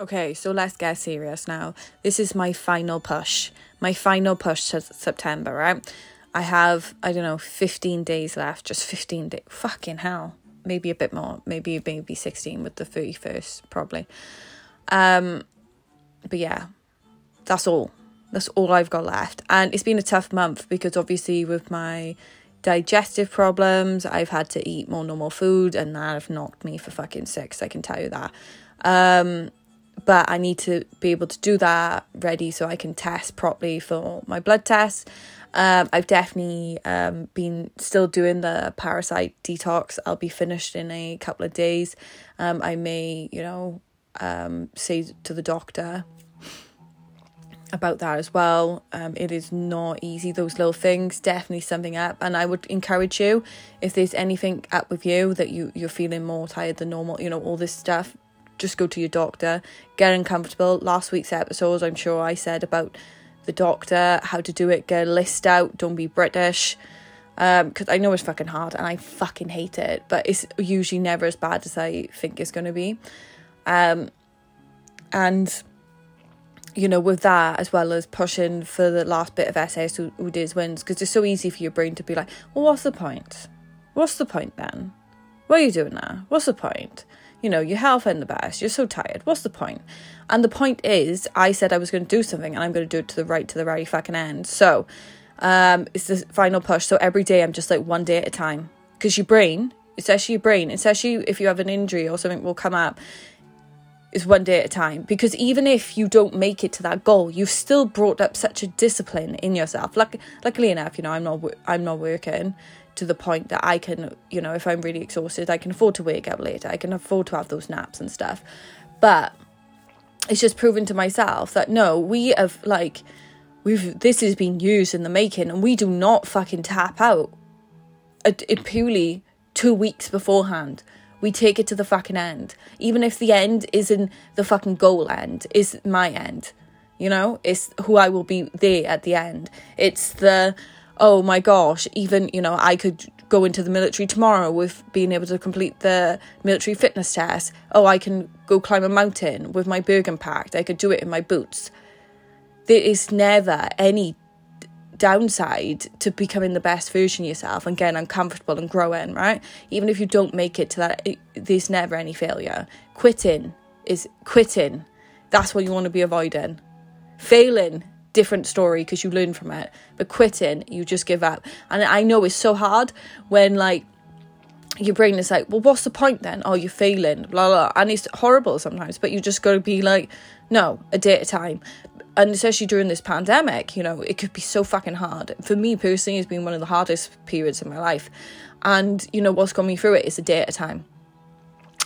Okay, so let's get serious now. This is my final push. My final push to September, right? I have, I don't know, 15 days left. Just 15 days. Fucking hell. Maybe a bit more. Maybe maybe 16 with the 31st, probably. Um, but yeah, that's all. That's all I've got left. And it's been a tough month because obviously with my digestive problems, I've had to eat more normal food and that have knocked me for fucking six, I can tell you that. Um, but I need to be able to do that ready so I can test properly for my blood tests. Um, I've definitely um, been still doing the parasite detox. I'll be finished in a couple of days. Um, I may, you know, um, say to the doctor about that as well. Um, it is not easy, those little things, definitely something up. And I would encourage you, if there's anything up with you that you, you're feeling more tired than normal, you know, all this stuff, just go to your doctor, get uncomfortable. Last week's episodes, I'm sure I said about the doctor, how to do it, get a list out, don't be British. Because um, I know it's fucking hard and I fucking hate it, but it's usually never as bad as I think it's going to be. Um, and, you know, with that, as well as pushing for the last bit of SAS who, who Dares Wins, because it's so easy for your brain to be like, well, what's the point? What's the point then? What are you doing now? What's the point? You know, your health ain't the best. You're so tired. What's the point? And the point is, I said I was going to do something, and I'm going to do it to the right, to the very fucking end. So, um, it's the final push. So every day, I'm just like one day at a time, because your brain, especially your brain, especially if you have an injury or something will come up, is one day at a time. Because even if you don't make it to that goal, you've still brought up such a discipline in yourself. Like, luckily enough, you know, I'm not, I'm not working to the point that I can, you know, if I'm really exhausted, I can afford to wake up later. I can afford to have those naps and stuff. But it's just proven to myself that no, we have like we've this has been used in the making and we do not fucking tap out it, purely two weeks beforehand. We take it to the fucking end. Even if the end isn't the fucking goal end, is my end. You know, it's who I will be there at the end. It's the oh my gosh, even, you know, I could go into the military tomorrow with being able to complete the military fitness test. Oh, I can go climb a mountain with my Bergen packed. I could do it in my boots. There is never any downside to becoming the best version of yourself and getting uncomfortable and growing, right? Even if you don't make it to that, there's never any failure. Quitting is quitting. That's what you want to be avoiding. Failing different story because you learn from it. But quitting, you just give up. And I know it's so hard when like your brain is like, well, what's the point then? Oh, you're failing, blah, blah. And it's horrible sometimes, but you just got to be like, no, a day at a time. And especially during this pandemic, you know, it could be so fucking hard. For me personally, it's been one of the hardest periods in my life. And, you know, what's got me through it is a day at a time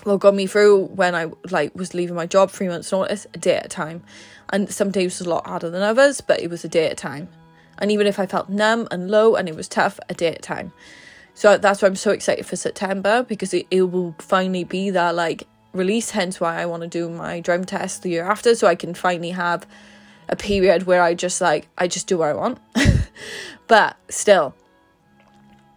what got me through when I like was leaving my job three months notice, a day at a time. And some days was a lot harder than others, but it was a day at a time. And even if I felt numb and low and it was tough, a day at a time. So that's why I'm so excited for September because it, it will finally be that like release, hence why I want to do my driving test the year after, so I can finally have a period where I just like I just do what I want. but still,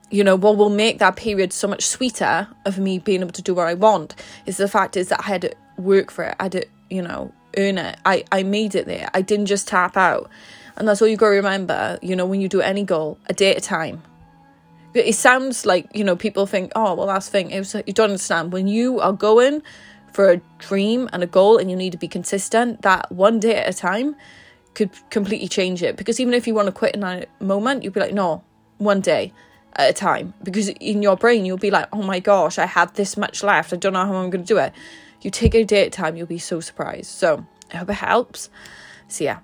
you know what will make that period so much sweeter of me being able to do what i want is the fact is that i had to work for it. I had to you know earn it. I i made it there. I didn't just tap out. And that's all you got to remember you know when you do any goal a day at a time. It sounds like you know people think oh well that's thing. It was you don't understand. When you are going for a dream and a goal and you need to be consistent that one day at a time could completely change it because even if you want to quit in a moment you'd be like no one day at a time because in your brain you'll be like, oh my gosh, I have this much left. I don't know how I'm going to do it. You take a day at a time, you'll be so surprised. So I hope it helps. So yeah.